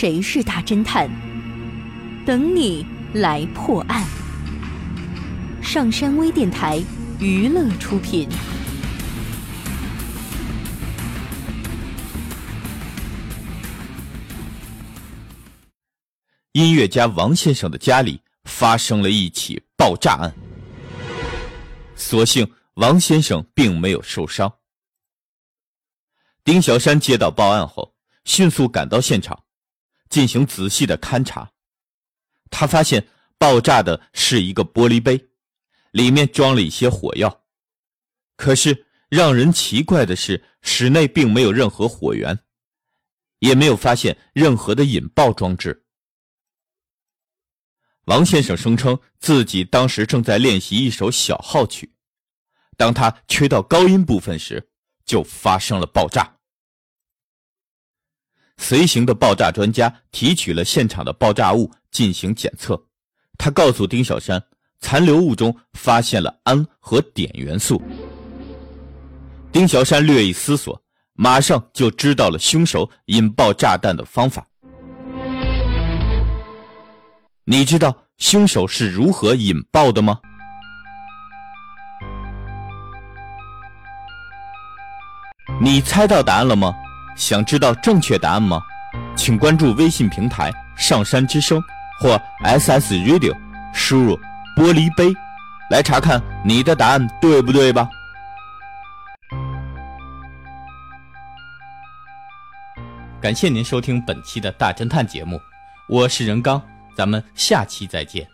谁是大侦探？等你来破案。上山微电台娱乐出品。音乐家王先生的家里发生了一起爆炸案，所幸王先生并没有受伤。丁小山接到报案后，迅速赶到现场，进行仔细的勘查。他发现爆炸的是一个玻璃杯，里面装了一些火药。可是让人奇怪的是，室内并没有任何火源，也没有发现任何的引爆装置。王先生声称自己当时正在练习一首小号曲，当他吹到高音部分时，就发生了爆炸。随行的爆炸专家提取了现场的爆炸物进行检测，他告诉丁小山，残留物中发现了氨和碘元素。丁小山略一思索，马上就知道了凶手引爆炸弹的方法。你知道凶手是如何引爆的吗？你猜到答案了吗？想知道正确答案吗？请关注微信平台“上山之声”或 SS Radio，输入“玻璃杯”来查看你的答案对不对吧？感谢您收听本期的大侦探节目，我是任刚。咱们下期再见。